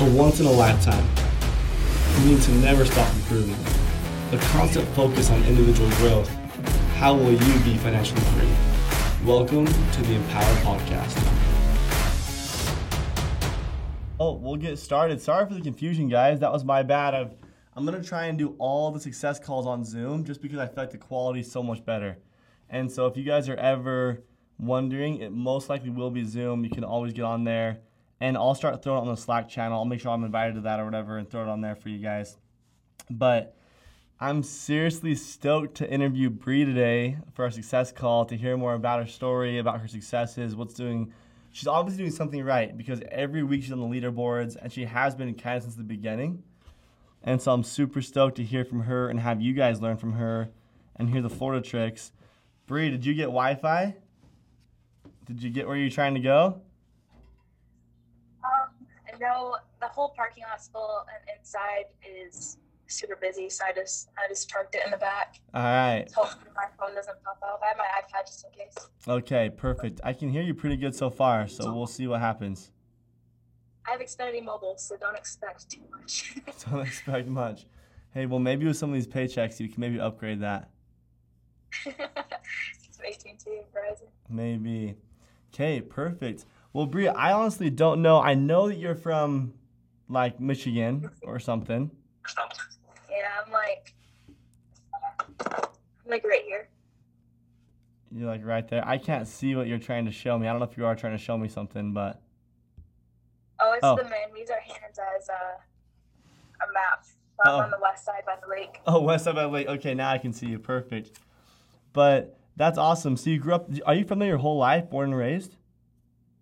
A once in a lifetime. You need to never stop improving. The constant focus on individual growth. How will you be financially free? Welcome to the Empower Podcast. Oh, we'll get started. Sorry for the confusion, guys. That was my bad. I've, I'm going to try and do all the success calls on Zoom just because I feel like the quality is so much better. And so if you guys are ever wondering, it most likely will be Zoom. You can always get on there and I'll start throwing it on the Slack channel. I'll make sure I'm invited to that or whatever and throw it on there for you guys. But I'm seriously stoked to interview Bri today for our success call to hear more about her story, about her successes, what's doing. She's obviously doing something right because every week she's on the leaderboards and she has been kind of since the beginning. And so I'm super stoked to hear from her and have you guys learn from her and hear the Florida tricks. Bri, did you get Wi-Fi? Did you get where you're trying to go? Know the whole parking lot's full and inside is super busy, so I just I just parked it in the back. All right. hopefully my phone doesn't pop out. I have my iPad just in case. Okay, perfect. I can hear you pretty good so far, so we'll see what happens. I have Xfinity Mobile, so don't expect too much. don't expect much. Hey, well, maybe with some of these paychecks, you can maybe upgrade that. AT&T Verizon. Maybe. Okay, perfect. Well, Bria, I honestly don't know. I know that you're from like Michigan or something. Yeah, I'm like, I'm like right here. You're like right there. I can't see what you're trying to show me. I don't know if you are trying to show me something, but. Oh, it's oh. the man. These are hands as a, a map. Oh. on the west side by the lake. Oh, west side by the lake. Okay, now I can see you. Perfect. But that's awesome. So you grew up. Are you from there your whole life, born and raised?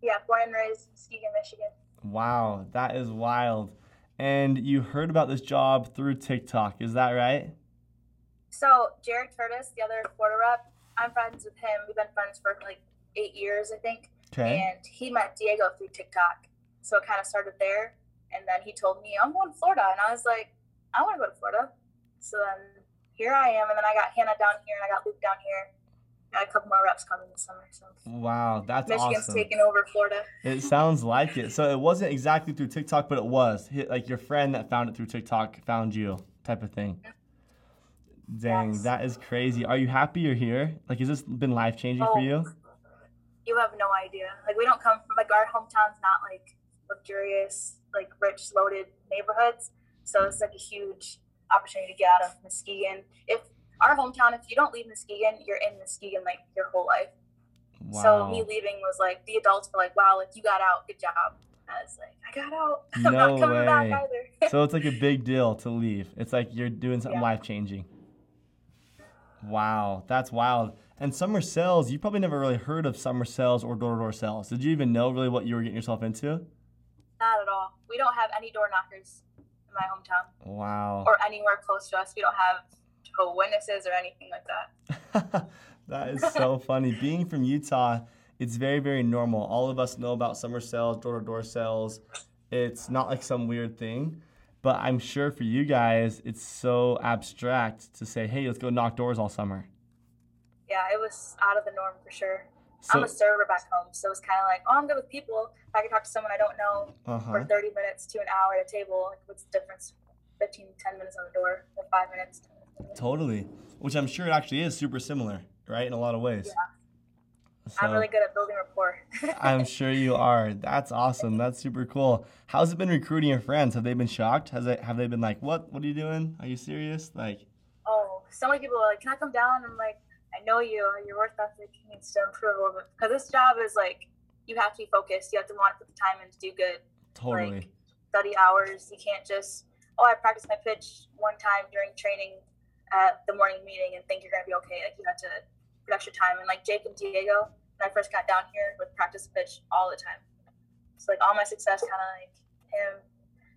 Yeah, born and raised in Muskegon, Michigan. Wow, that is wild. And you heard about this job through TikTok, is that right? So Jared Curtis, the other quarter rep, I'm friends with him. We've been friends for like eight years, I think. Okay. And he met Diego through TikTok. So it kind of started there. And then he told me, I'm going to Florida. And I was like, I want to go to Florida. So then here I am. And then I got Hannah down here and I got Luke down here got a couple more reps coming this summer. So wow, that's Michigan's awesome. taking over Florida. It sounds like it. So it wasn't exactly through TikTok, but it was like your friend that found it through TikTok found you, type of thing. Dang, yes. that is crazy. Are you happy you're here? Like, has this been life changing oh, for you? You have no idea. Like, we don't come from like our hometown's not like luxurious, like rich, loaded neighborhoods. So it's like a huge opportunity to get out of Muskegon. If our hometown, if you don't leave Muskegon, you're in Muskegon like your whole life. Wow. So me leaving was like the adults were like, "Wow, like you got out, good job." I was like, "I got out. I'm no not coming way. back either." so it's like a big deal to leave. It's like you're doing something yeah. life changing. Wow, that's wild. And summer sales, you probably never really heard of summer sales or door to door sales. Did you even know really what you were getting yourself into? Not at all. We don't have any door knockers in my hometown. Wow. Or anywhere close to us. We don't have witnesses or anything like that. that is so funny. Being from Utah, it's very, very normal. All of us know about summer sales, door to door sales. It's not like some weird thing. But I'm sure for you guys, it's so abstract to say, hey, let's go knock doors all summer. Yeah, it was out of the norm for sure. So, I'm a server back home, so it's kind of like, oh, I'm good with people. If I can talk to someone I don't know uh-huh. for 30 minutes to an hour at a table, like, what's the difference? 15, 10 minutes on the door, or five minutes. Totally. Which I'm sure it actually is super similar, right? In a lot of ways. Yeah. So, I'm really good at building rapport. I'm sure you are. That's awesome. That's super cool. How's it been recruiting your friends? Have they been shocked? Has it have they been like, "What? What are you doing? Are you serious?" Like Oh, so many people are like, "Can I come down?" I'm like, "I know you. Your work ethic needs to improve a little bit because this job is like you have to be focused. You have to want to put the time in to do good. Totally. Like, study hours. You can't just, "Oh, I practiced my pitch one time during training at the morning meeting and think you're going to be okay. Like you have to put extra time. And like Jake and Diego, when I first got down here, would practice pitch all the time. So like all my success, kind of like him,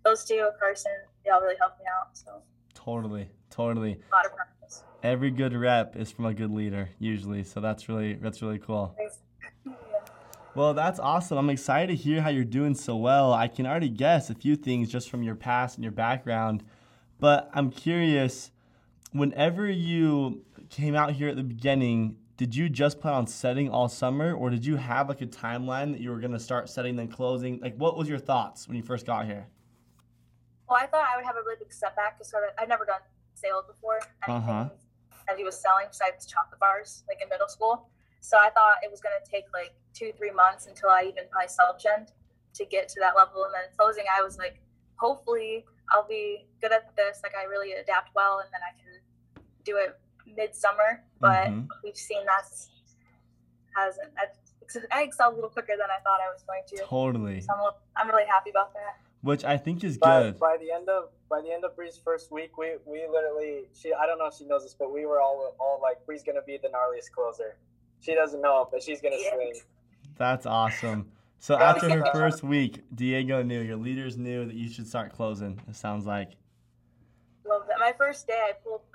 those two, Carson, they all really helped me out. So totally, totally. A lot of practice. Every good rep is from a good leader, usually. So that's really that's really cool. Well, that's awesome. I'm excited to hear how you're doing so well. I can already guess a few things just from your past and your background, but I'm curious whenever you came out here at the beginning, did you just plan on setting all summer, or did you have like a timeline that you were gonna start setting then closing? Like, what was your thoughts when you first got here? Well, I thought I would have a really big setback because sort of I'd never done sales before. Uh-huh. that he was selling besides chocolate bars, like in middle school. So I thought it was going to take like two, three months until I even probably self gen to get to that level. And then closing, I was like, hopefully I'll be good at this. Like I really adapt well, and then I can do it midsummer. But Mhm. we've seen that's hasn't. I, I excelled a little quicker than I thought I was going to. Totally. So I'm, little- I'm really happy about that. Which I think is By, good. by the end of by the end of Bri's first week, we we literally she I don't know if she knows this, but we were all all like Bri's gonna be the gnarliest closer. She doesn't know, but she's gonna Yeah. swing. That's awesome. So after her first week, Diego knew, your leaders knew that you should start closing. It sounds like. Love that. My first day, I pulled I think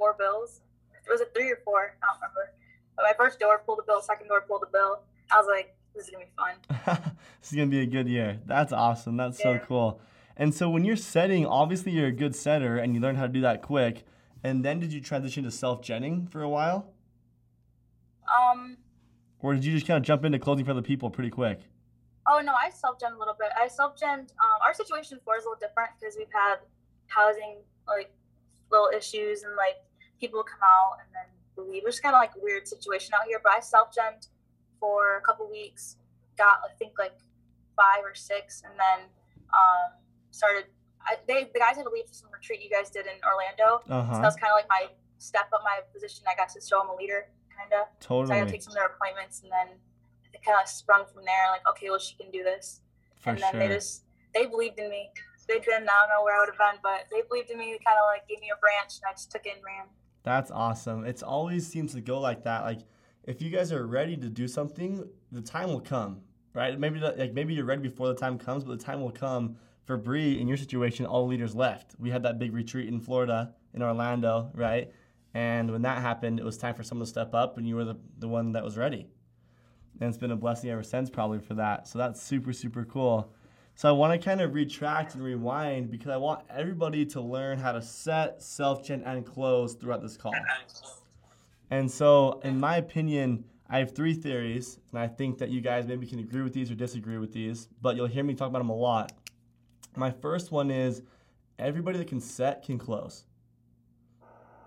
four bills. Was it three or four? I don't remember. But my first door pulled a bill. Second door pulled a bill. I was like, this is gonna be fun. this is gonna be a good year. That's awesome. That's so cool. And so when you're setting, obviously you're a good setter and you learn how to do that quick. And then did you transition to self-genning for a while? Um. Or did you just kind of jump into closing for other people pretty quick? Oh no, I self gen a little bit. I self gen. Um, our situation before is a little different because we've had housing like little issues and like people come out and then leave. It's kind of like a weird situation out here. But I self gen for a couple weeks. Got I think like five or six, and then um, started. I, they the guys had to leave for some retreat you guys did in Orlando. Uh So huh. that's kind of like my step up my position. I got to show them a leader, kind of. So I got to take some of their appointments, and then it kind of sprung from there. Like, okay, well, she can do this, For and then sure. they just they believed in me. They didn't. I don't know where I would have been, but they believed in me. They kind of like gave me a branch, and I just took it and ran. That's awesome. It's always seems to go like that. Like if you guys are ready to do something, the time will come, right? Maybe like maybe you're ready before the time comes, but the time will come. For Bri, in your situation, all leaders left. We had that big retreat in Florida, in Orlando, right? And when that happened, it was time for someone to step up, and you were the, the one that was ready. And it's been a blessing ever since, probably for that. So that's super, super cool. So I want to kind of retract and rewind because I want everybody to learn how to set, self-gen, and close throughout this call. And so, in my opinion, I have three theories, and I think that you guys maybe can agree with these or disagree with these, but you'll hear me talk about them a lot. My first one is everybody that can set can close.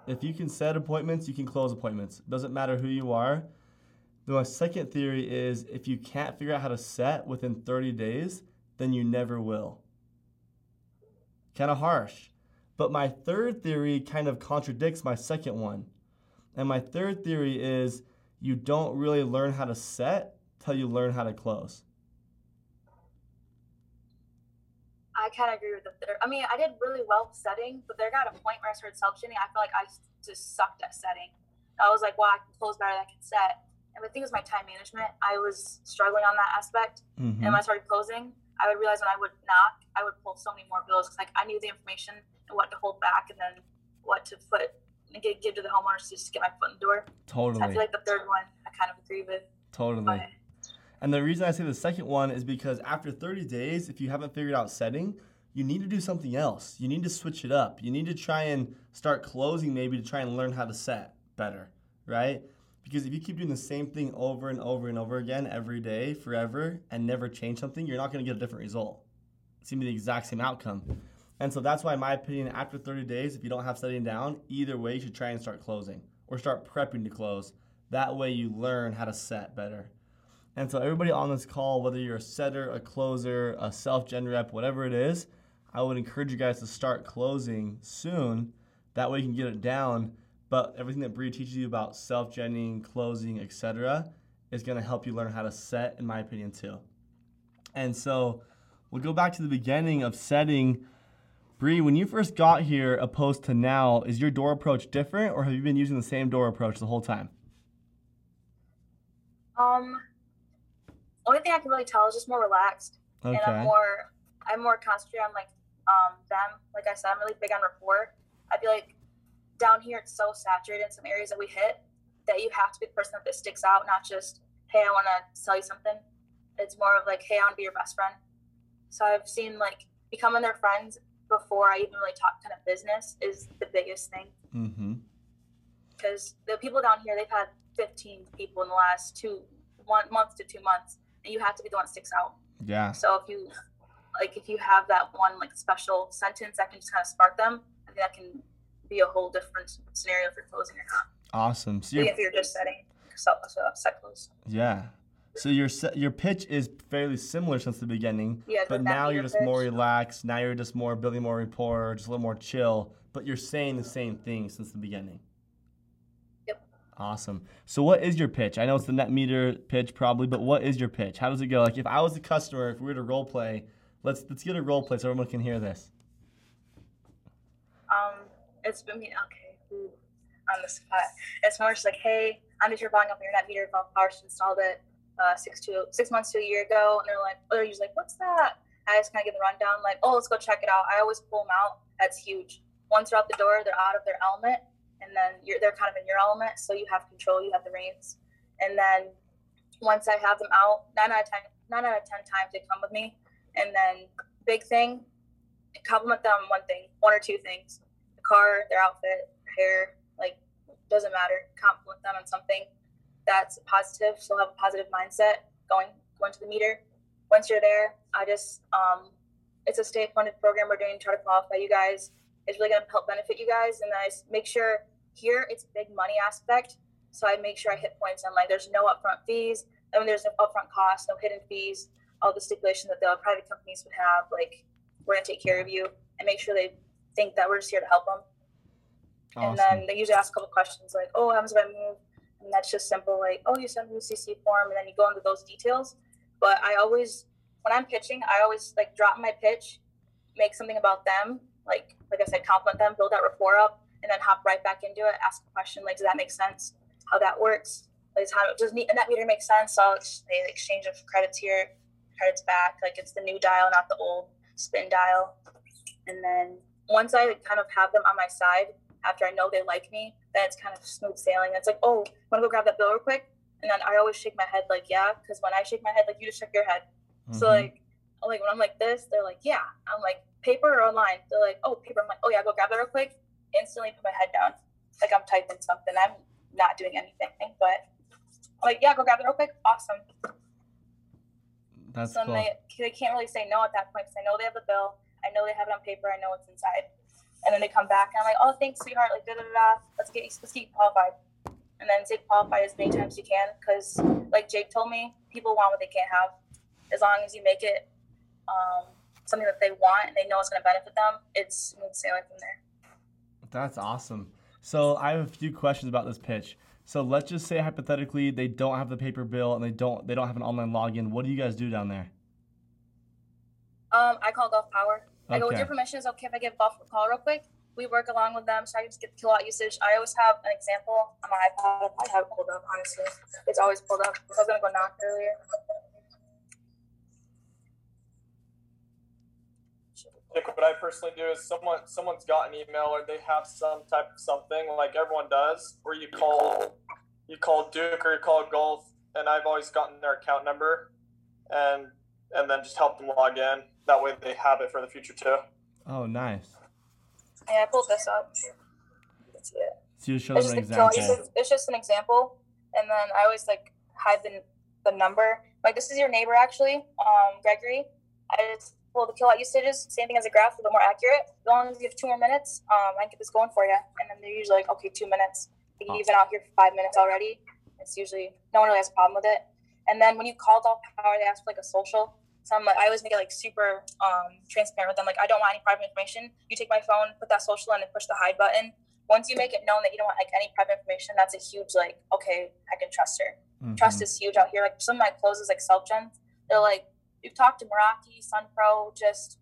If you can set appointments, you can close appointments. Doesn't matter who you are. My second theory is if you can't figure out how to set within 30 days, then you never will. Kind of harsh. But my third theory kind of contradicts my second one. And my third theory is you don't really learn how to set till you learn how to close. I kind of agree with the third. I mean, I did really well setting, but there got a point where I started self genning. I feel like I just sucked at setting. I was like, well, I can close better than I can set. And the thing was my time management. I was struggling on that aspect. Mhm. And when I started closing, I would realize when I would knock, I would pull so many more bills because like I knew the information and what to hold back and then what to put and give, give to the homeowners to just get my foot in the door. So I feel like the third one I kind of agree with. Totally. But And the reason I say the second one is because after 30 days, if you haven't figured out setting, you need to do something else. You need to switch it up. You need to try and start closing maybe to try and learn how to set better, right? Because if you keep doing the same thing over and over and over again every day forever and never change something, you're not to get a different result. It's to be the exact same outcome. And so that's why, in my opinion, after 30 days, if you don't have setting down, either way, you should try and start closing or start prepping to close. That way, you learn how to set better. And so, everybody on this call, whether you're a setter, a closer, a self gen rep, whatever it is, I would encourage you guys to start closing soon. That way, you can get it down. But everything that Bri teaches you about self genning, closing, etc., is going to help you learn how to set, in my opinion, too. And so, we'll go back to the beginning of setting. Bri, when you first got here, opposed to now, is your door approach different, or have you been using the same door approach the whole time? um, only thing I can really tell is just more relaxed. Okay. and I'm more I'm more concentrated on like um them. Like I said, I'm really big on rapport. I feel like down here it's so saturated in some areas that we hit that you have to be the person that sticks out, not just hey I want to sell you something. It's more of like hey I want to be your best friend. So I've seen like becoming their friends before I even really talk kind of business is the biggest thing Mm-hmm. because the people down here they've had 15 people in the last two one month to two months, and you have to be the one that sticks out. Yeah. So if you like if you have that one like special sentence that can just kind of spark them, I think that can be a whole different scenario for closing or not. Awesome. So you're, if you're just setting set close. yeah. So your your pitch is fairly similar since the beginning, Yeah, but now you're just more relaxed. Now you're just more building more rapport, just a little more chill. But you're saying the same thing since the beginning. Yep. Awesome. So what is your pitch? I know it's the net meter pitch probably, but what is your pitch? How does it go? Like if I was a customer, if we were to role play, let's let's get a role play so everyone can hear this. It's been me okay. Ooh, on the spot. It's more just like, hey, I'm just here following up on your net meter. Gulf Power installed it uh, six to six months to a year ago, and they're like, oh, they're usually like, what's that? I just kind of give the rundown, like, oh, let's go check it out. I always pull them out. That's huge. Once they're out the door, they're out of their element, and then you're they're kind of in your element, so you have control, you have the reins, and then once I have them out, nine out of ten, nine out of ten times they come with me, and then big thing, compliment them on one thing, one or two things, car, their outfit, hair, like doesn't matter. Compliment them on something that's positive, so have a positive mindset going going to the meter. Once you're there, I just um, it's a state funded program we're doing to try to qualify you guys. It's really gonna help benefit you guys, and I make sure here it's big money aspect. So I make sure I hit points on like there's no upfront fees, I mean there's no upfront costs, no hidden fees, all the stipulations that the private companies would have, like we're gonna take care of you and make sure they think that we're just here to help them. And then they usually ask a couple questions like, oh, what happens if I move? And that's just simple, like, oh, you send me the CC form, and then you go into those details. But I always, when I'm pitching, I always like drop my pitch, make something about them, like like I said, compliment them, build that rapport up, and then hop right back into it, ask a question like, does that make sense? How that works? Like, how does ne- net meter make sense? So they exchange of credits here, credits back, like it's the new dial, not the old spin dial. And then once I kind of have them on my side, after I know they like me, then it's kind of smooth sailing. It's like, oh, want to go grab that bill real quick? And then I always shake my head like, yeah, because when I shake my head, like you just shake your head. So Mhm. like, like when I'm like this, they're like, yeah. I'm like, paper or online? They're like, oh, paper. I'm like, oh yeah, go grab that real quick. Instantly put my head down, like I'm typing something. I'm not doing anything, but I'm like, yeah, go grab it real quick. Awesome. that's so cool. they, they can't really say no at that point because I know they have the bill. I know they have it on paper. I know what's inside. And then they come back and I'm like, oh, thanks, sweetheart. Like, da da da. Let's get let's get you qualified. And then stay qualified as many times as you can because, like Jake told me, people want what they can't have. As long as you make it um, something that they want and they know it's going to benefit them, it's smooth sailing from there. That's awesome. So I have a few questions about this pitch. So let's just say hypothetically they don't have the paper bill and they don't they don't have an online login. What do you guys do down there? Um, I call Gulf Power. I go with your permission. Is okay if I give Gulf a call real quick? We work along with them, so I can just get the kilowatt usage. I always have an example on my iPad. I have it pulled up. Honestly, it's always pulled up. I was gonna go knock earlier. Like what I personally do is someone someone's got an email or they have some type of something like everyone does, where you call you call Duke or you call Gulf, and I've always gotten their account number, and and then just help them log in. That way they have it for the future too. Oh, nice. Yeah, I pulled this up. Let's see it. So you show It's them just, an example. usage. it's just an example, and then I always like hide the the number. Like this is your neighbor actually, um, Gregory. I just pull the kilowatt usages, same thing as a graph, a little more accurate. As long as you have two more minutes, um, I can get this going for you. And then they're usually like, okay, two minutes. You can been out here for five minutes already. It's usually no one really has a problem with it. And then when you call Gulf Power, they ask for like a social. So I'm like, I always make it like super um, transparent with them. Like, I don't want any private information. You take my phone, put that social in, and push the hide button. Once you make it known that you don't want like any private information, that's a huge like, okay, I can trust her Mhm. trust is huge out here. Like some of my closes, like self gen, they're like, "We've talked to Meraki, Sun Pro, just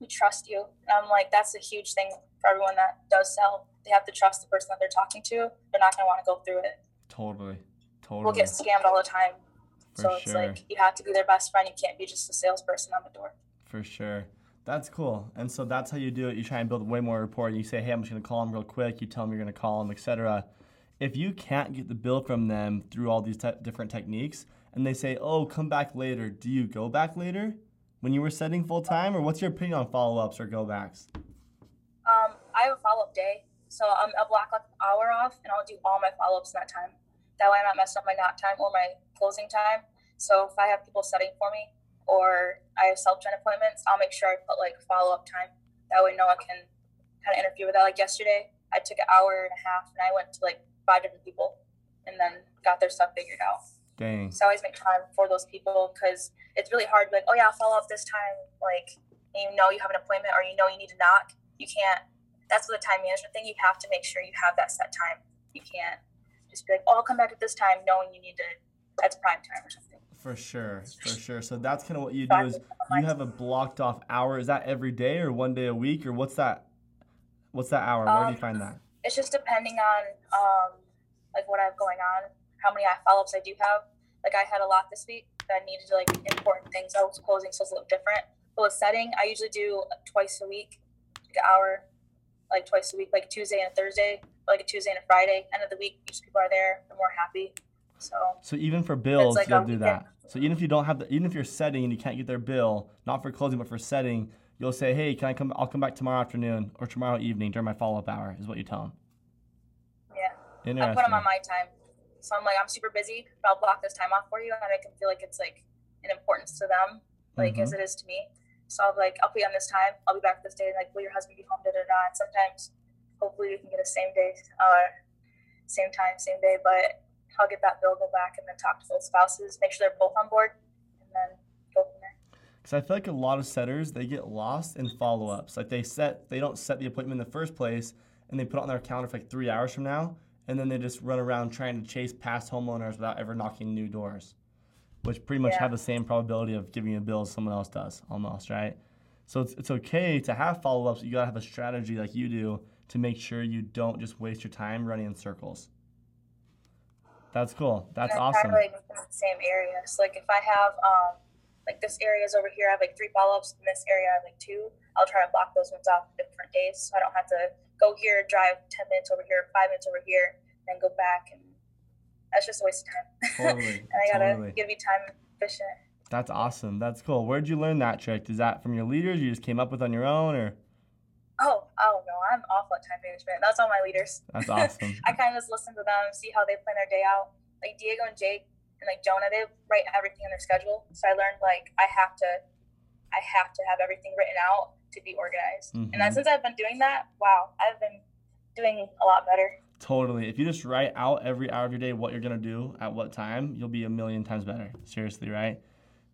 we trust you." And I'm like, that's a huge thing for everyone that does sell. They have to trust the person that they're talking to. They're not gonna want to go through it. Totally. Totally. We'll get scammed all the time. For so it's sure. like you have to be their best friend. You can't be just a salesperson on the door. For sure. That's cool. And so that's how you do it. You try and build way more rapport. You say, hey, I'm just going to call them real quick. You tell them you're going to call them, etc. If you can't get the bill from them through all these te- different techniques, and they say, oh, come back later, do you go back later when you were setting full time? Or what's your opinion on follow ups or go backs? Um, I have a follow up day, so um, I'll block like an hour off, and I'll do all my follow ups in that time. That way, I'm not messing up my knock time or my closing time. So if I have people setting for me, or I have self gen appointments, I'll make sure I put like follow up time. That way, no one can kind of interfere with that. Like yesterday, I took an hour and a half and I went to like five different people and then got their stuff figured out. Dang. So I always make time for those people because it's really hard. Like, oh yeah, I'll follow up this time. Like, you know you have an appointment or you know you need to knock. You can't. That's the time management thing. You have to make sure you have that set time. You can't just be like, oh, I'll come back at this time, knowing you need to. That's prime time or something. For sure, for sure. So that's kind of what you do is you have a blocked off hour. Is that every day or one day a week or what's that? What's that hour? Where do you Um, find that? It's just depending on um, like what I have going on, how many follow ups I do have. Like I had a lot this week that needed to like important things. I was closing, so it's a little different. But with setting, I usually do twice a week, like an hour, like twice a week, like Tuesday and Thursday, like a Tuesday and a Friday. End of the week, usually people are there, they're more happy. So So even for bills, like you'll do weekend. that. So even if you don't have the, even if you're setting and you can't get their bill, not for closing but for setting, you'll say, hey, can I come? I'll come back tomorrow afternoon or tomorrow evening during my follow up hour. Is what you tell them. yeah, I put them on my time. So I'm like, I'm super busy, but I'll block this time off for you, and I make them feel like it's like an importance to them, like Mhm. as it is to me. So I'll be like, I'll be on this time. I'll be back this day. Like, will your husband be home? Da da da. And sometimes, hopefully, we can get a same day, uh, same time, same day. But I'll get that bill, go back, and then talk to both spouses, make sure they're both on board, and then go from there. Because I feel like a lot of setters they get lost in follow ups. Like they set they don't set the appointment in the first place and they put it on their calendar for like three hours from now, and then they just run around trying to chase past homeowners without ever knocking new doors, which pretty much Yeah. have the same probability of giving you a bill as someone else does, almost right. So it's, it's okay to have follow ups. You gotta have a strategy like you do to make sure you don't just waste your time running in circles. That's cool. That's I awesome. Like make them in the same area. So like if I have um like this area is over here, I have like three follow ups. In this area, I have like two. I'll try to block those ones off different days, so I don't have to go here, drive ten minutes over here, five minutes over here, then go back, and that's just a waste of time. Totally, and I gotta totally. give me time efficient. That's awesome. That's cool. Where'd you learn that trick? Is that from your leaders? You just came up with on your own, or Oh, oh no, I'm awful at time management. That's all my leaders. that's awesome. I kind of just listen to them, see how they plan their day out. Like Diego and Jake and like Jonah, they write everything in their schedule. So I learned like I have to, I have to have everything written out to be organized. And Mhm. then since I've been doing that, wow, I've been doing a lot better. Totally. If you just write out every hour of your day what you're gonna do at what time, you'll be a million times better. Seriously, right?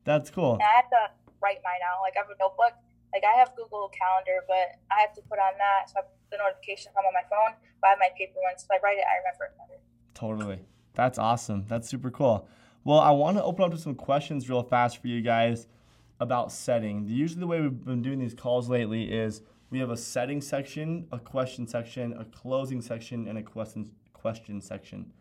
That's cool. And I have to write mine out. Like I have a notebook. Like I have Google Calendar, but I have to put on that so I the notification come on my phone. But I have my paper one, so if I write it, I remember it better. Totally. That's awesome. That's super cool. Well, I want to open up to some questions real fast for you guys about setting. Usually, the way we've been doing these calls lately is we have a setting section, a question section, a closing section, and a question question section.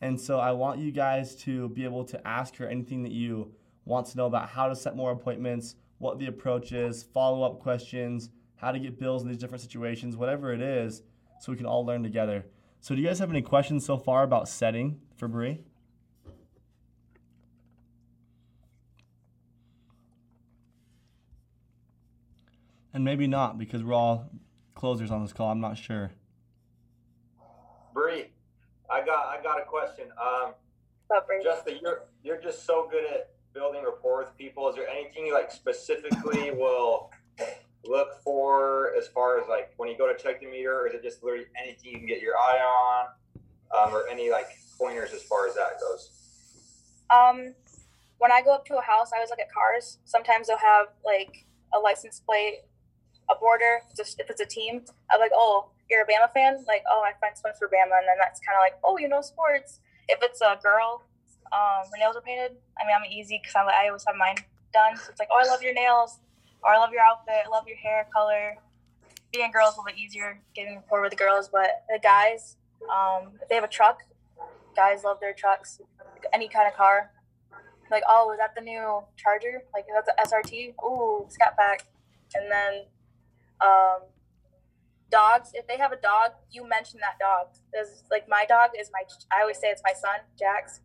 And so I want you guys to be able to ask her anything that you want to know about how to set more appointments, what the approach is, follow up questions, how to get bills in these different situations, whatever it is, so we can all learn together. So, do you guys have any questions so far about setting for Bri? And maybe not because we're all closers on this call. I'm not sure. Bri, I got I got a question. Um, But Brady, Justin, you're you're just so good at building rapport with people. Is there anything you like specifically will look for as far as like when you go to check the meter, or is it just literally anything you can get your eye on, um, or any like pointers as far as that goes? Um, when I go up to a house, I always look at cars. Sometimes they'll have like a license plate, a border. Just if it's a team, I'm like, oh, you're a Bama fan. Like, oh, my friend swims for Bama, and then that's kind of like, oh, you know sports. If it's a girl, um, her nails are painted. I mean, I'm easy because I, I always have mine done. So it's like, oh, I love your nails, or I love your outfit, I love your hair color. Being a girl is a little bit easier getting rapport with the girls, but the guys, um, if they have a truck, guys love their trucks any kind of car. Like, oh, is that the new Charger? Like, that's the SRT. Ooh, Scat Pack. And then, um, dogs. If they have a dog, you mention that dog. Because like my dog is my. I always say it's my son, Jax.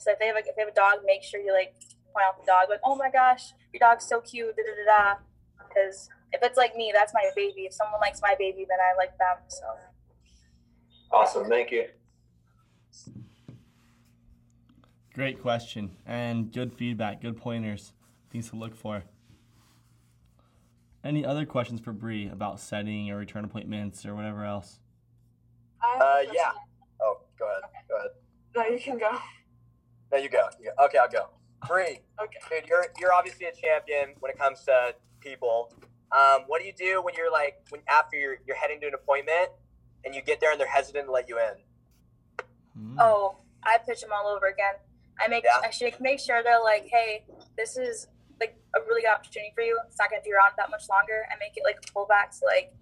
So if they have a, if they have a dog, make sure you like point out the dog. Like, oh my gosh, your dog's so cute. Da da da da. Because if it's like me, that's my baby. If someone likes my baby, then I like them. So. Awesome, thank you. Great question and good feedback, good pointers. things to look for. Any other questions for Bri about setting or return appointments or whatever else? I have a Uh, yeah. Oh, go ahead. Go ahead. No, you can go. No, you go. You go. Okay, I'll go. Bri, Okay. dude, you're you're obviously a champion when it comes to people. Um, what do you do when you're like when after you're you're heading to an appointment and you get there and they're hesitant to let you in? Hmm. Oh, I pitch them all over again. I make Yeah. I should make sure they're like, hey, this is like a really good opportunity for you. It's not gonna be around that much longer. I make it like a pullback, so like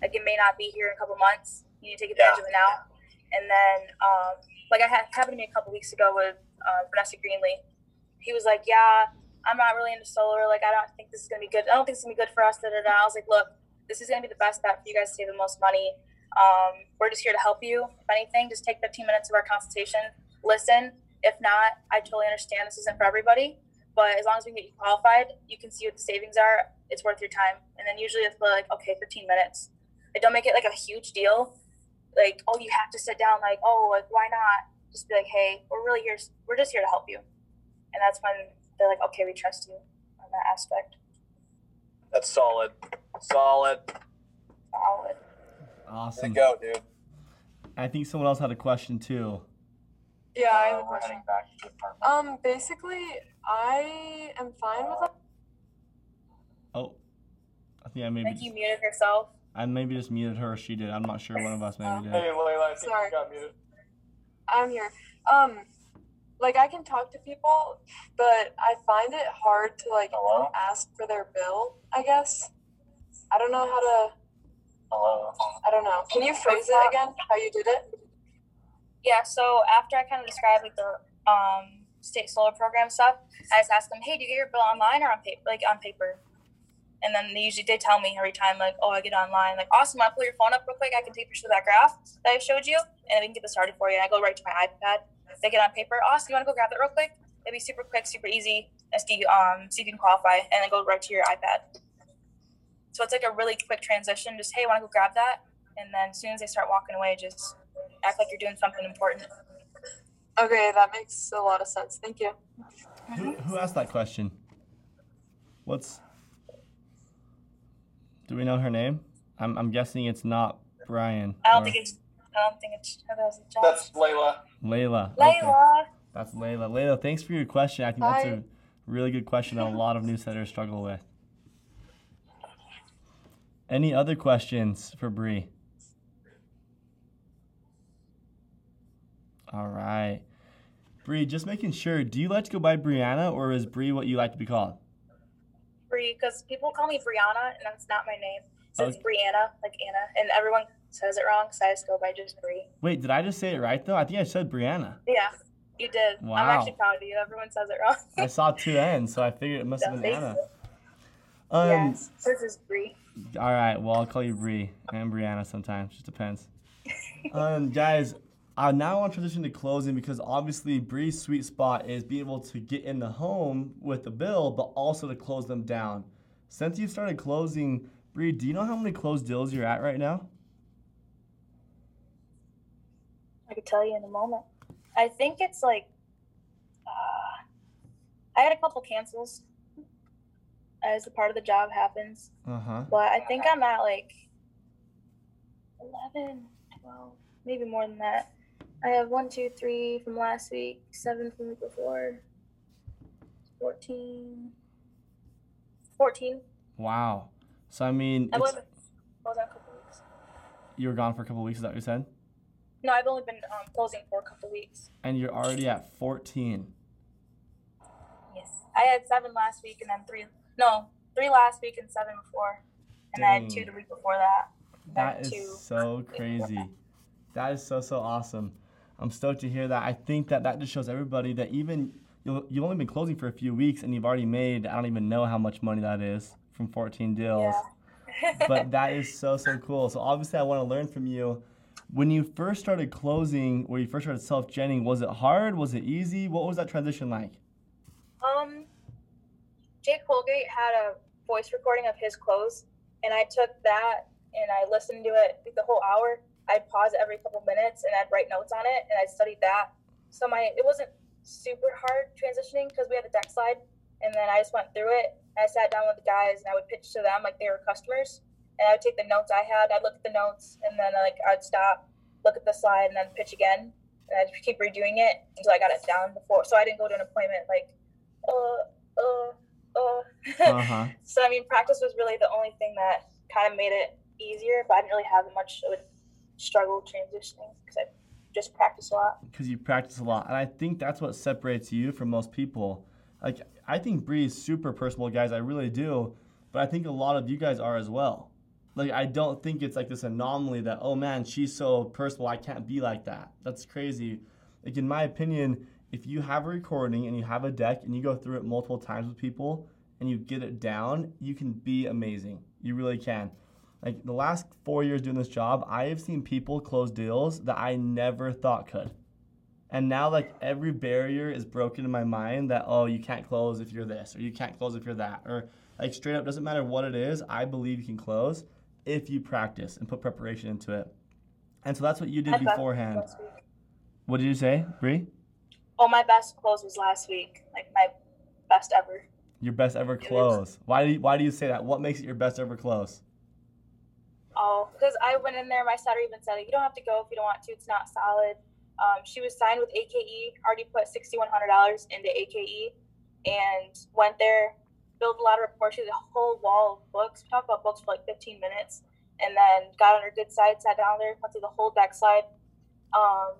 like it may not be here in a couple months. You need to take advantage of it now. And then um, like I had happened to me a couple weeks ago with uh, Vanessa Greenlee. He was like, yeah, I'm not really into solar. Like I don't think this is gonna be good. I don't think it's gonna be good for us. Da. I was like, look, this is gonna be the best bet for you guys to save the most money. Um, we're just here to help you. If anything, just take 15 minutes of our consultation, listen. If not, I totally understand this isn't for everybody. But as long as we can get you qualified, you can see what the savings are. It's worth your time. And then usually it's like, okay, 15 minutes. Like, don't make it like a huge deal. Like, oh, you have to sit down. Like, oh, like why not? Just be like, hey, we're really here. We're just here to help you. And that's when they're like, okay, we trust you on that aspect. That's solid. Solid. Solid. There Awesome. you go, dude. I think someone else had a question too. Yeah, I have a Uh, question. heading back to the apartment. Um, basically, I am fine with. Oh, I think I maybe. Like maybe you muted yourself. I maybe just muted her. or She did. I'm not sure. One of us maybe Hey, did. Layla, I think Sorry. you got muted. I'm here. Um, like I can talk to people, but I find it hard to like Hello? ask for their bill. I guess. I don't know how to. Hello. I don't know. Can you phrase it again? How you did it? Yeah, so after I kind of describe like the um, state solar program stuff, I just ask them, "Hey, do you get your bill online or on paper? Like on paper?" And then they usually they tell me every time like, "Oh, I get online." Like, awesome! I'll pull your phone up real quick. I can take pictures of that graph that I showed you, and we can get this started for you. And I go right to my iPad. They get it on paper. Awesome! You want to go grab that real quick? It'd be super quick, super easy. As you um, see if you can qualify, and then go right to your iPad. So it's like a really quick transition. Just hey, want to go grab that? And then as soon as they start walking away, just act like you're doing something important. Okay, that makes a lot of sense. Thank you. Who, who asked that question? What's? Do we know her name? I'm I'm guessing it's not Brian. I don't or think it's. I don't think it's. That was a job. That's Layla. Layla. Okay. Layla. That's Layla. Layla, thanks for your question. I think that's a really good question that a lot of newsletters struggle with. Any other questions for Bri? All right. Bri, just making sure, do you like to go by Brianna or is Bri what you like to be called? Because people call me Brianna, and that's not my name. So it's Brianna, like Anna, and everyone says it wrong, so I just go by just Bri. Wait, did I just say it right though? I think I said Brianna. Yeah, you did. Wow. I'm actually proud of you. Everyone says it wrong. I saw two N's, so I figured it must have been Anna. Um, yes, this is Bri. All right. Well, I'll call you Bri and Brianna sometimes. Just depends. um, guys, I now want to transition to closing because obviously Bri's sweet spot is being able to get in the home with the bill, but also to close them down. Since you've started closing, Bri, do you know how many closed deals you're at right now? I could tell you in a moment. I think it's like. Uh, I had a couple cancels as a part of the job happens. Uh huh. but I think I'm at like 11, 12, maybe more than that. I have one, two, three from last week, seven from the week before, 14. 14. Wow. So I mean, I I was on a couple weeks. you were gone for a couple weeks. Is that what you said? No, I've only been um, closing for a couple weeks. And you're already at 14. Yes. I had seven last week and then three, no, three last week and seven before. And I had two Dang. the week before that. That is two. so crazy. That is so so awesome. I'm stoked to hear that. I think that that just shows everybody that even you'll, you've only been closing for a few weeks and you've already made I don't even know how much money that is from 14 deals. Yeah. but that is so so cool. So obviously I want to learn from you. When you first started closing, or you first started self genning, was it hard? Was it easy? What was that transition like? Um, Jake Holgate had a voice recording of his close, and I took that and I listened to it the whole hour. I'd pause every couple minutes and I'd write notes on it, and I studied that. So my it wasn't super hard transitioning because we had the deck slide, and then I just went through it. I sat down with the guys and I would pitch to them like they were customers, and I would take the notes I had. I'd look at the notes and then like I'd stop, look at the slide, and then pitch again. And I'd keep redoing it until I got it down before. So I didn't go to an appointment like, uh, uh, uh. Uh huh. so I mean, practice was really the only thing that kind of made it easier. But I didn't really have much of a struggle transitioning because I just practice a lot. because you practice a lot. And I think that's what separates you from most people. Like, I think Bri is super personable, guys. I really do. But I think a lot of you guys are as well. Like, I don't think it's like this anomaly that, oh man, she's so personable, I can't be like that. That's crazy. Like, in my opinion, if you have a recording and you have a deck and you go through it multiple times with people and you get it down, you can be amazing. You really can. Like the last four years doing this job, I have seen people close deals that I never thought could. And now, like every barrier is broken in my mind that oh, you can't close if you're this, or you can't close if you're that, or like straight up doesn't matter what it is. I believe you can close if you practice and put preparation into it. And so that's what you did My beforehand. What did you say, Bri? Oh, my best close was last week. Like my best ever. Your best ever close. Why do you, why do you say that? What makes it your best ever close? Oh, because I went in there. My setter even said, "You don't have to go if you don't want to. It's not solid." Um, she was signed with AKE. Already put sixty one hundred dollars into AKE, and went there, built a lot of rapport. She had a whole wall of books. We talked about books for like fifteen minutes, and then got on her good side, sat down there, went through the whole deck slide. Um,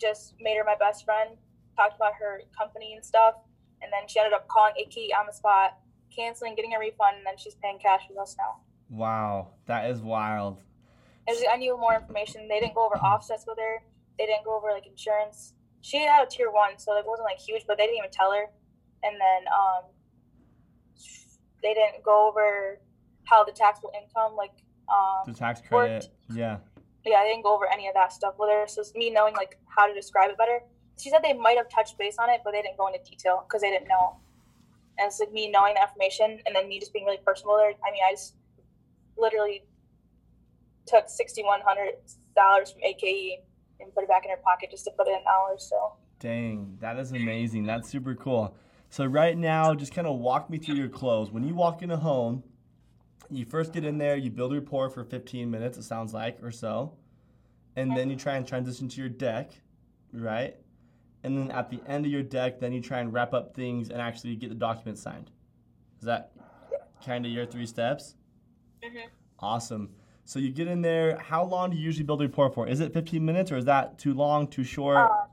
just made her my best friend. Talked about her company and stuff, and then she ended up calling AKE on the spot, canceling, getting a refund, and then she's paying cash with us now. Wow, that is wild. Was- I knew more information. They didn't go over offsets with her. They didn't go over like insurance. She had a tier one, so it wasn't like huge, but they didn't even tell her. And then um, they didn't go over how the taxable income, like um, The tax credit. Yeah. yeah, I didn't go over any of that stuff with her. So it's me knowing like how to describe it better. She said they might have touched base on it, but they didn't go into detail because they didn't know. And it's like me knowing the information and then me just being really personal with her. I mean, I just literally took sixty one hundred dollars from AKE and put it back in her pocket just to put it in ours. So Dang, that is amazing. That's super cool. So right now, just kind of walk me through your clothes. When you walk in a home, you first get in there, you build rapport for 15 minutes, it sounds like, or so. And then you try and transition to your deck, right? And then at the end of your deck, then you try and wrap up things and actually get the document signed. Is that kind of your three steps? Mhm. Awesome. So you get in there. How long do you usually build a report for? Is it 15 minutes or is that too long, too short? um,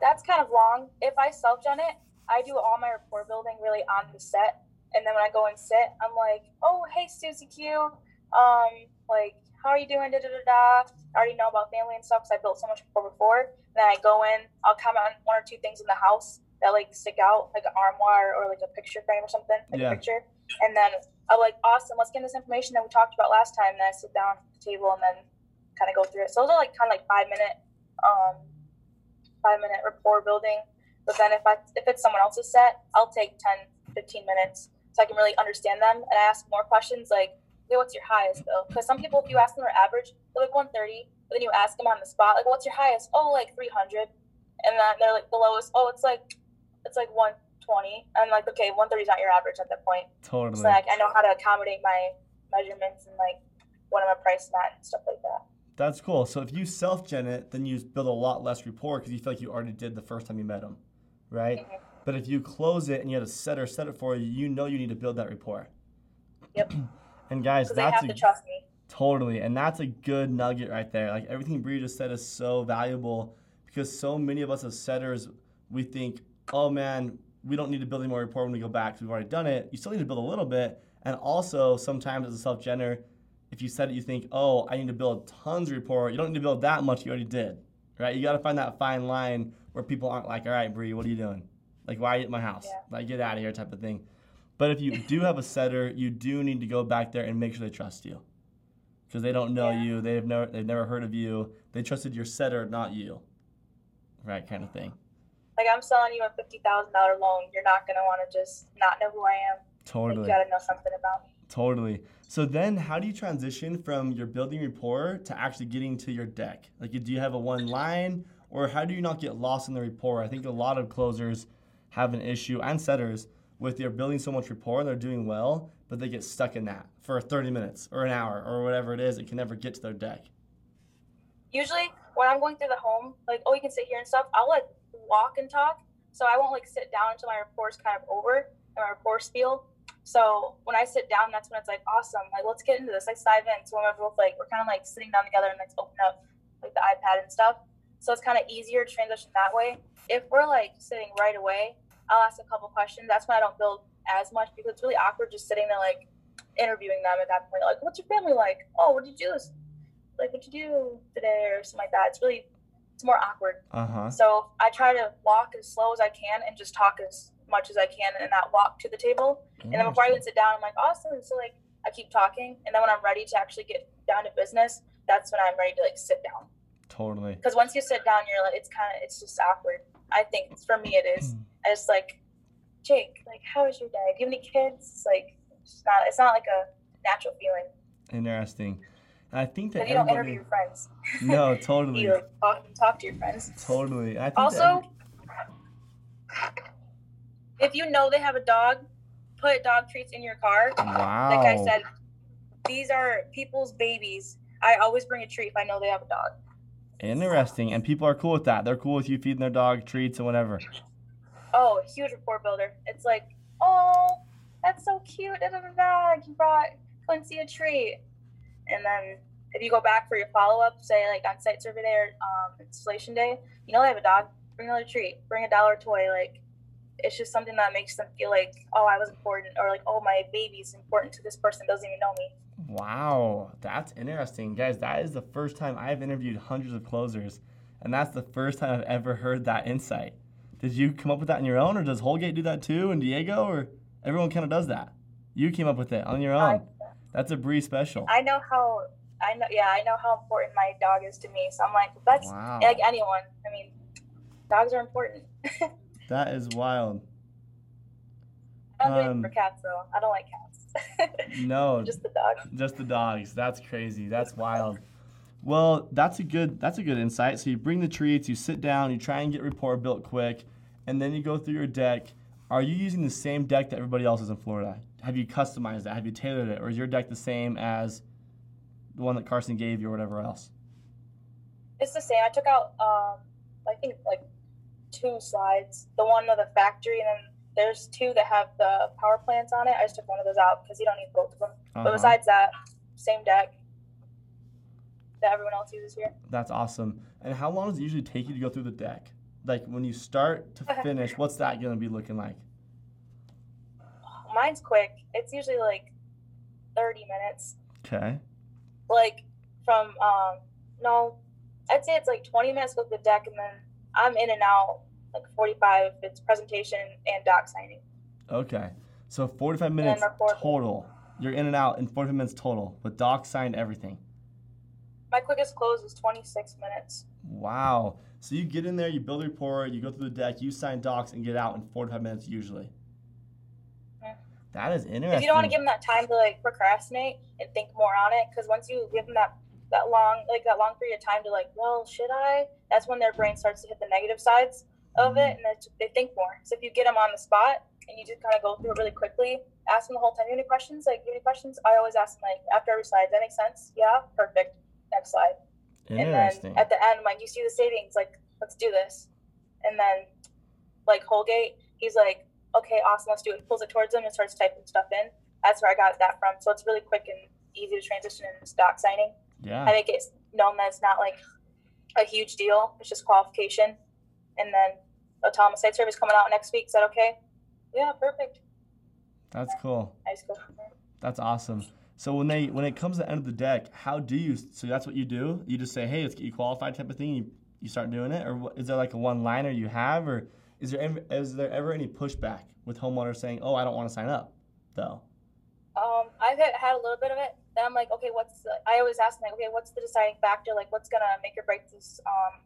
that's kind of long. If I self gen it, I do all my rapport building really on the set. And then when I go and sit, I'm like, oh, hey, Susie Q. Um, like, how are you doing? Da da da da. I already know about family and stuff because I built so much rapport before. And then I go in, I'll comment on one or two things in the house that like stick out, like an armoire or like a picture frame or something, like Yeah. a picture. And then I'm like, awesome, let's get this information that we talked about last time. And then I sit down at the table and then kind of go through it. So those are like kind of like five minute, um, five minute rapport building. But then if I if it's someone else's set, I'll take 10, 15 minutes so I can really understand them and I ask more questions like, okay, what's your highest though? Because some people, if you ask them their average, they're like 130. But then you ask them on the spot, like, what's your highest? Oh, like 300. And then they're like the lowest. Oh, it's like it's like 120. I'm like, okay, 130 is not your average at that point. totally. So like I know how to accommodate my measurements and like what am I pricing at and stuff like that. That's cool. So if you self gen it, then you build a lot less rapport because you feel like you already did the first time you met them, right? Mhm. But if you close it and you had a setter set it for you, you know you need to build that rapport. Yep. And guys, that's have a, to trust me. totally, and that's a good nugget right there. Like everything Bri just said is so valuable because so many of us as setters, we think, oh man, we don't need to build any more rapport when we go back because we've already done it. You still need to build a little bit, and also sometimes as a self genner, if you said it, you think, oh, I need to build tons of rapport. You don't need to build that much. You already did, right? You got to find that fine line where people aren't like, all right, Bri, what are you doing? Like, why are you at my house? Yeah. Like, get out of here, type of thing. But if you do have a setter, you do need to go back there and make sure they trust you, because they don't know Yeah. you. They've never they've never heard of you. They trusted your setter, not you, right? Kind of thing. Like I'm selling you a fifty thousand dollar loan. You're not gonna want to just not know who I am. Like, Totally. you gotta know something about me. Totally. So then, how do you transition from your building rapport to actually getting to your deck? Like, do you have a one line, or how do you not get lost in the rapport? I think a lot of closers have an issue and setters with they're building so much rapport and they're doing well, but they get stuck in that for 30 minutes or an hour or whatever it is. It can never get to their deck. Usually, when I'm going through the home, like, oh, you can sit here and stuff, I'll like walk and talk. So I won't like sit down until my rapport's kind of over and my rapport spiel. So when I sit down, that's when it's like awesome. Like let's get into this. Let's dive in. So when we're both like we're kind of like sitting down together and let's open up like the iPad and stuff. So it's kind of easier to transition that way. If we're like sitting right away, I'll ask a couple questions. That's when I don't build as much because it's really awkward just sitting there like interviewing them at that point. Like, what's your family like? Oh, what did you do? Like, what did you do today or something like that? It's really it's more awkward. Uh huh. So I try to walk as slow as I can and just talk as much as I can and not walk to the table. And then before I even sit down, I'm like, awesome. So like I keep talking, and then when I'm ready to actually get down to business, that's when I'm ready to like sit down. Totally. Because once you sit down, you're like, it's kind of, it's just awkward. I think for me it is. I just like, Jake, like, how is your day? Do you have any kids? It's like, it's not, it's not like a natural feeling. Interesting. I think that you don't interview your friends. No, totally. You talk, talk to your friends. Totally. I Also, if you know they have a dog, put dog treats in your car. wow. Like I said, these are people's babies. I always bring a treat if I know they have a dog. Interesting. And people are cool with that. They're cool with you feeding their dog treats and whatever. Oh, huge rapport builder. It's like, oh, that's so cute. Da, da, da, da. You brought Quincy a treat. And then if you go back for your follow up, say like on site survey day or um, installation day, you know they have a dog, bring another treat, bring a dollar toy. Like, it's just something that makes them feel like, oh, I was important, or like, oh, my baby's important to this person doesn't even know me. Wow, that's interesting. Guys, that is the first time I've interviewed hundreds of closers, and that's the first time I've ever heard that insight. Did you come up with that on your own, or does Holgate do that too, and Diego, or everyone kind of does that? You came up with it on your own. That's a Bri special. I know how. I know, yeah, I know how important my dog is to me. So I'm like, that's Wow. like anyone. I mean, dogs are important. That is wild. I don't Um, it for cats though. I don't like cats. No, Just the dog. Just the dogs. That's crazy. That's wild. Well, that's a good that's a good insight. So you bring the treats, you sit down, you try and get rapport built quick, and then you go through your deck. Are you using the same deck that everybody else is in Florida? Have you customized that? Have you tailored it, or is your deck the same as the one that Carson gave you, or whatever else? It's the same. I took out um, I think like two slides. The one of the factory, and then there's two that have the power plants on it. I just took one of those out because you don't need both of them. Uh-huh. But besides that, same deck that everyone else uses here. That's awesome. And how long does it usually take you to go through the deck? Like when you start to finish, what's that gonna be looking like? Mine's quick. It's usually like 30 minutes. Okay. like from um no i'd say it's like 20 minutes with the deck and then i'm in and out like 45 if it's presentation and doc signing Okay. So 45 minutes total. You're in and out in 45 minutes total, with doc signed everything. my quickest close is 26 minutes Wow. So you get in there, you build a rapport, you go through the deck, you sign docs, and get out in 45 minutes usually. That is interesting. if you don't want to give them that time to like procrastinate and think more on it because once you give them that that long like that long period of time to like well should i? That's when their brain starts to hit the negative sides of it mm-hmm. and that's- they think more. So if you get them on the spot and you just kind of go through it really quickly ask them the whole time you have any questions? Like you have any questions? I always ask them like after every slide does that make sense? Yeah perfect. Next slide. Interesting. and then at the end like you see the savings like let's do this. And then like Holgate he's like okay awesome let's do it he pulls it towards him and starts typing stuff in that's where I got that from so it's really quick and easy to transition in stock signing yeah. I think it's known that it's not like a huge deal it's just qualification and then they'll tell him a site service coming out next week is that okay yeah perfect That's cool. I just go That's awesome. So when they when it comes to the end of the deck, how do you? So that's what you do. You just say, "Hey, let's get you qualified," type of thing. You you start doing it, or what, is there like a one liner you have, or is there ever, is there ever any pushback with homeowners saying, "Oh, I don't want to sign up," though? Um, I've had, had a little bit of it. Then I'm like, okay, what's the, I always ask them like, okay, what's the deciding factor? Like, what's gonna make or break this um,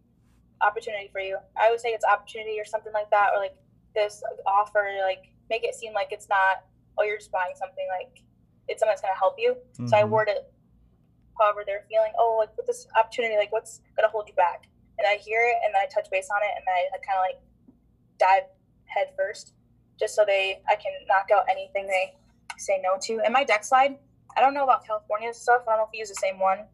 opportunity for you? I always say it's opportunity or something like that, or like this offer, like make it seem like it's not, oh, you're just buying something. Like it's something that's gonna help you. So I Mhm. word it however they're feeling. Oh, like with this opportunity, like what's gonna hold you back? And I hear it, and then I touch base on it, and I kind of like dive head first, just so they I can knock out anything they say no to. And my deck slide, I don't know about California stuff. I don't know if you use the same one,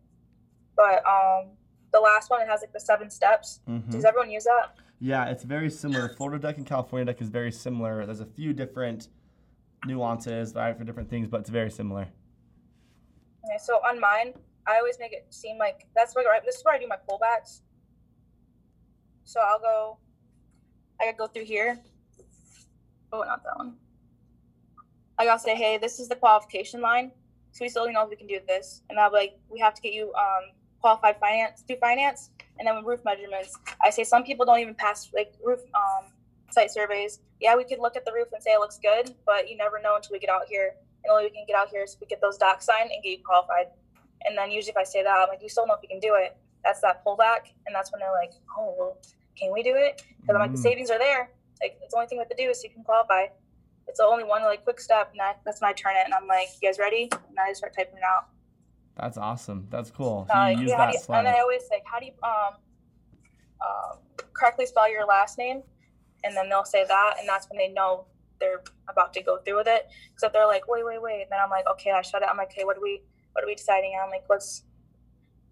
but um, the last one it has like the seven steps. Mhm. Does everyone use that? Yeah, it's very similar. Florida deck and California deck is very similar. There's a few different nuances right, for different things, but it's very similar. Okay, so on mine, I always make it seem like that's where this is where I do my pullbacks. So I'll go. I go through here. Oh, not that one. I gotta say, hey, this is the qualification line. So we still don't know if we can do this, and I'll be like, we have to get you um, qualified finance through finance, and then with roof measurements, I say some people don't even pass like roof um, site surveys. Yeah, we could look at the roof and say it looks good, but you never know until we get out here. And only we can get out here is we get those docs signed and get you qualified. And then usually if I say that, I'm like, you still know if you can do it. That's that pullback, and that's when they're like, oh, well, can we do it? Because I'm like, the Mm. savings are there. Like, it's the only thing we have to do is you can qualify. It's the only one like quick step, and that, that's when I turn it, and I'm like, you guys ready? And I just start typing it out. That's awesome. That's cool. So Uh, you use yeah, that you, slide. and I always say, how do you um, um, correctly spell your last name? And then they'll say that, and that's when they know they're about to go through with it. Except they're like, wait, wait, wait. And then I'm like, okay, I shut it. I'm like, okay, what are we, what are we deciding on? Like, what's,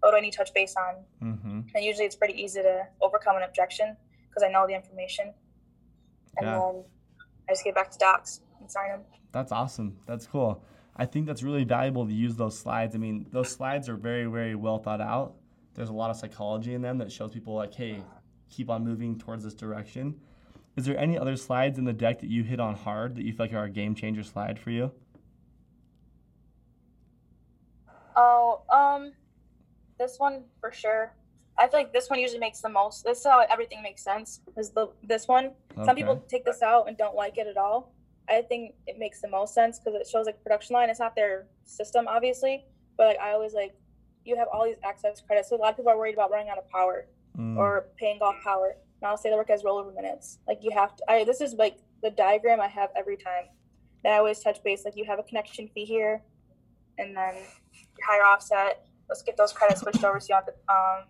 what do I need to touch base on? mm-hmm. And usually it's pretty easy to overcome an objection because I know the information. And Yeah. then I just get back to docs and sign them. That's awesome. That's cool. I think that's really valuable to use those slides. I mean, those slides are very, very well thought out. There's a lot of psychology in them that shows people like, hey, keep on moving towards this direction. Is there any other slides in the deck that you hit on hard that you feel like are a game changer slide for you? Oh, um, this one for sure. I feel like this one usually makes the most. This is how everything makes sense. Is the this one? Some people take this out and don't like it at all. I think it makes the most sense because it shows like production line. It's not their system, obviously, but like I always like, you have all these access credits. So a lot of people are worried about running out of power Mm, or paying off power. And I'll say the work as rollover minutes. Like you have to. I this is like the diagram I have every time. And I always touch base. Like you have a connection fee here, and then your higher offset. Let's get those credits switched over so you have to um,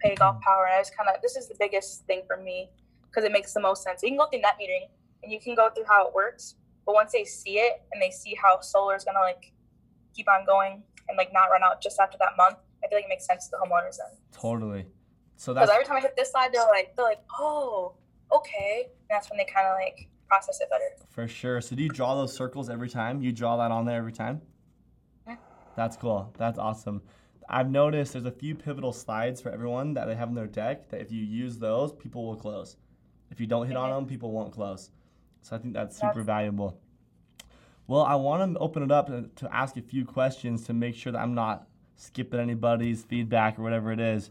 pay Gulf Power. And I just kind of this is the biggest thing for me because it makes the most sense. You can go through net metering and you can go through how it works, but once they see it and they see how solar is gonna like keep on going and like not run out just after that month, I feel like it makes sense to the homeowners then. totally. So Because that's every time I hit this slide, they're like, they're like, oh, okay. And that's when they kind of like process it better. for sure. So do you draw those circles every time? You draw that on there every time? Yeah. That's cool. That's awesome. I've noticed there's a few pivotal slides for everyone that they have in their deck that if you use those, people will close. If you don't hit on them, people won't close. So I think that's super valuable. Well, I want to open it up to ask a few questions to make sure that I'm not skipping anybody's feedback or whatever it is.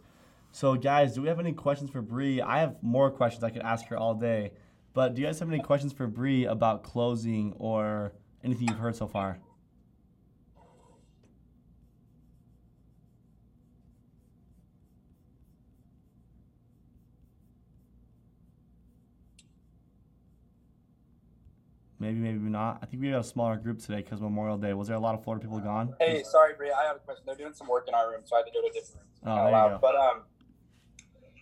So, guys, do we have any questions for Bri? I have more questions I could ask her all day, but do you guys have any questions for Bri about closing or anything you've heard so far? Maybe, maybe not. I think we had a smaller group today because Memorial Day. Was there a lot of Florida people gone? Hey, sorry, Bria. I have a question. They're doing some work in our room, so I had to go to a different room. Oh, Not there you go. But um,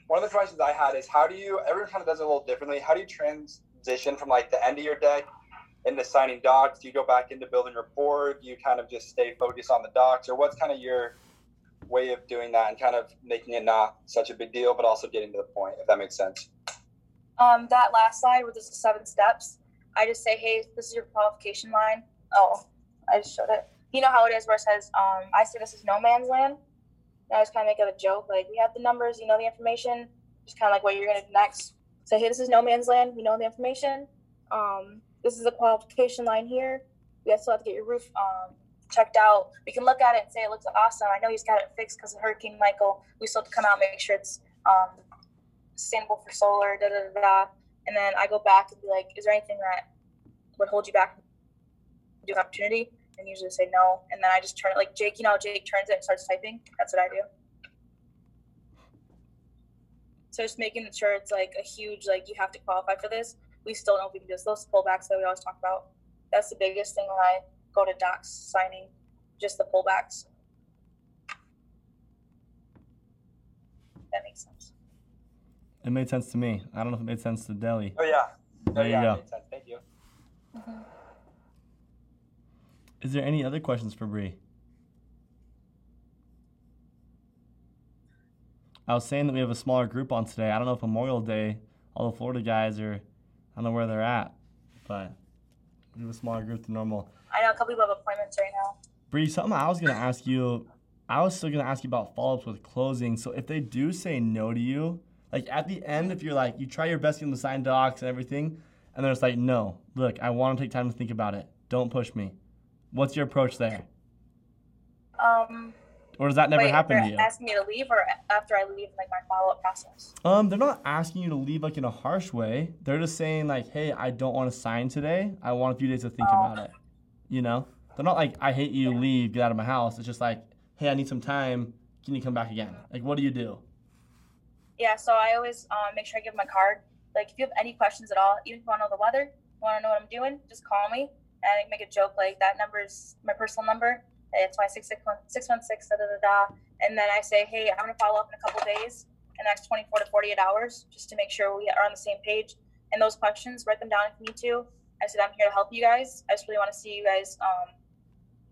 one of the questions I had is how do you? Everyone kind of does it a little differently. How do you transition from like the end of your day into signing docs? Do you go back into building rapport? Do you kind of just stay focused on the docs, or what's kind of your way of doing that and kind of making it not such a big deal, but also getting to the point, if that makes sense? Um, that last slide with the seven steps, I just say, hey, this is your qualification line. Oh, I just showed it. You know how it is where it says, um, I say this is no man's land. And I just kind of make it a joke, like we have the numbers, you know the information, just kind of like what you're gonna do next. Say, hey, this is no man's land. We know the information. Um, this is a qualification line here. We still have to get your roof um, checked out. We can look at it and say it looks awesome. I know he's got it fixed because of Hurricane Michael. We still have to come out and make sure it's um, sustainable for solar. Da da da da. And then I go back and be like, is there anything that would hold you back from doing opportunity? And usually say no. And then I just turn it like Jake, you know, Jake turns it and starts typing. That's what I do. So just making sure it's like a huge, like you have to qualify for this. We still don't know if we can do this. Those pullbacks that we always talk about. That's the biggest thing when I go to docs signing, just the pullbacks. That makes sense. It made sense to me. I don't know if it made sense to Deli. Oh yeah. There oh, you yeah, go. makes sense. Thank you. Mm-hmm. Is there any other questions for Bri? I was saying that we have a smaller group on today. I don't know if Memorial Day, all the Florida guys are, I don't know where they're at, but we have a smaller group than normal. I know a couple people have appointments right now. Bri, something I was gonna ask you, I was still gonna ask you about follow-ups with closing. So if they do say no to you, like at the end, if you're like you try your best to get them to sign docs and everything, and then it's like no, look, I want to take time to think about it. Don't push me. What's your approach there? Um, Or does that never wait, happen to you? asking me to leave or after I leave, like my follow up process. Um, they're not asking you to leave like in a harsh way. They're just saying like, "Hey, I don't want to sign today. I want a few days to think Oh. about it." You know, they're not like, "I hate you. Leave. Get out of my house." It's just like, "Hey, I need some time. Can you come back again?" Like, what do you do? Yeah, so I always um, make sure I give my card. Like, if you have any questions at all, even if you want to know the weather, want to know what I'm doing, just call me. And I make a joke like that number is my personal number. It's my six six one six one six da da da da. And then I say, hey, I'm gonna follow up in a couple days, in the next 24 to 48 hours, just to make sure we are on the same page. And those questions, write them down if you need to. I said I'm here to help you guys. I just really want to see you guys um,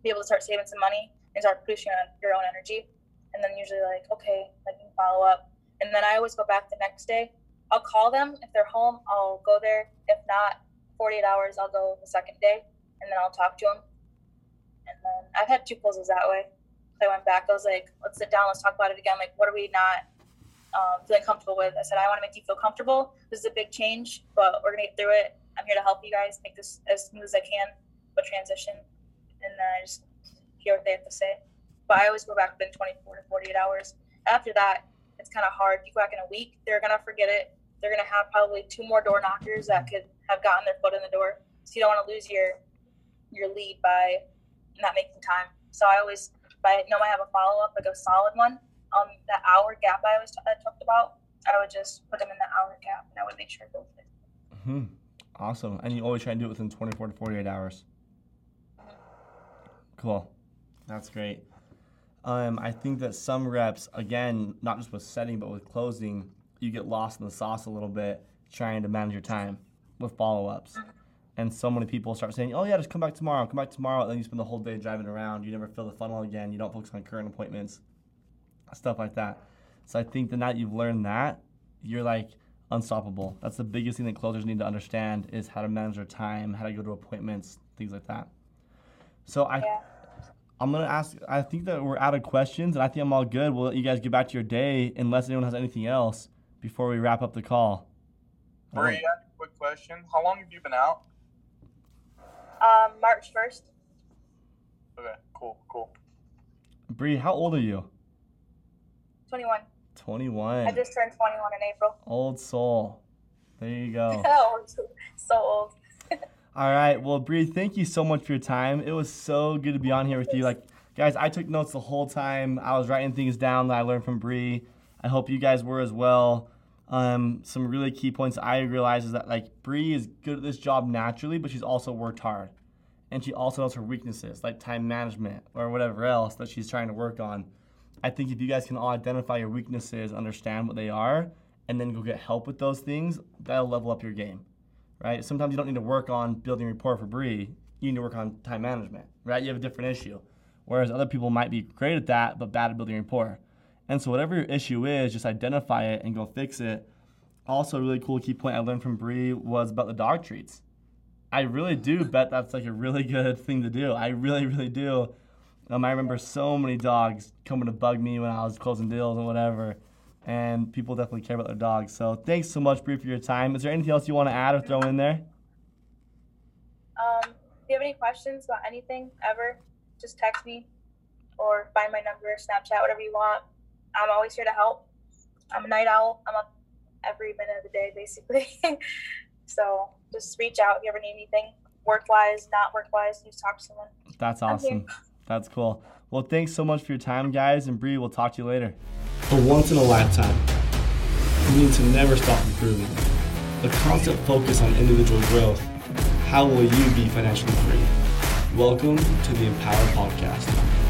be able to start saving some money and start producing your own energy. And then usually like, okay, like follow up. And then I always go back the next day. I'll call them if they're home. I'll go there. If not, 48 hours, I'll go the second day, and then I'll talk to them. And then I've had two closes that way. I went back. I was like, let's sit down. Let's talk about it again. Like, what are we not um, feeling comfortable with? I said, I want to make you feel comfortable. This is a big change, but we're gonna get through it. I'm here to help you guys make this as smooth as I can, but transition. And then I just hear what they have to say. But I always go back within 24 to 48 hours. After that, it's kind of hard. You go back in a week, they're gonna forget it. They're gonna have probably two more door knockers that could have gotten their foot in the door. So you don't want to lose your your lead by not making time. So I always, if I know I have a follow up, like a solid one, um, that hour gap I always t- I talked about, I would just put them in that hour gap, and I would make sure both. Hmm. Awesome. And you always try and do it within 24 to 48 hours. Cool. That's great. Um, I think that some reps, again, not just with setting, but with closing, you get lost in the sauce a little bit trying to manage your time with follow ups. And so many people start saying, oh, yeah, just come back tomorrow, come back tomorrow. And then you spend the whole day driving around. You never fill the funnel again. You don't focus on current appointments, stuff like that. So I think the night you've learned that, you're like unstoppable. That's the biggest thing that closers need to understand is how to manage their time, how to go to appointments, things like that. So I, Yeah. I'm gonna ask. I think that we're out of questions, and I think I'm all good. We'll let you guys get back to your day, unless anyone has anything else before we wrap up the call. Bri, I quick question. How long have you been out? Um, March first. Okay, cool, cool. Bri, how old are you? 21. 21. I just turned 21 in April. Old soul. There you go. So old. All right. Well, Bri, thank you so much for your time. It was so good to be on here with you. Like, guys, I took notes the whole time. I was writing things down that I learned from Bri. I hope you guys were as well. Um, some really key points I realized is that like Bri is good at this job naturally, but she's also worked hard, and she also knows her weaknesses like time management or whatever else that she's trying to work on. I think if you guys can all identify your weaknesses, understand what they are, and then go get help with those things, that'll level up your game right? Sometimes you don't need to work on building rapport for Bri. You need to work on time management, right? You have a different issue. Whereas other people might be great at that, but bad at building rapport. And so whatever your issue is, just identify it and go fix it. Also, a really cool key point I learned from Bri was about the dog treats. I really do bet that's like a really good thing to do. I really, really do. Um, I remember so many dogs coming to bug me when I was closing deals and whatever and people definitely care about their dogs. So thanks so much, Bri, for your time. Is there anything else you want to add or throw in there? Um, if you have any questions about anything ever, just text me or find my number, Snapchat, whatever you want. I'm always here to help. I'm a night owl. I'm up every minute of the day, basically. so just reach out if you ever need anything, work wise, not work wise. Just talk to someone. That's awesome. That's cool. Well, thanks so much for your time, guys. And Bri, we'll talk to you later. A once in a lifetime. You need to never stop improving. A constant focus on individual growth. How will you be financially free? Welcome to the Empower Podcast.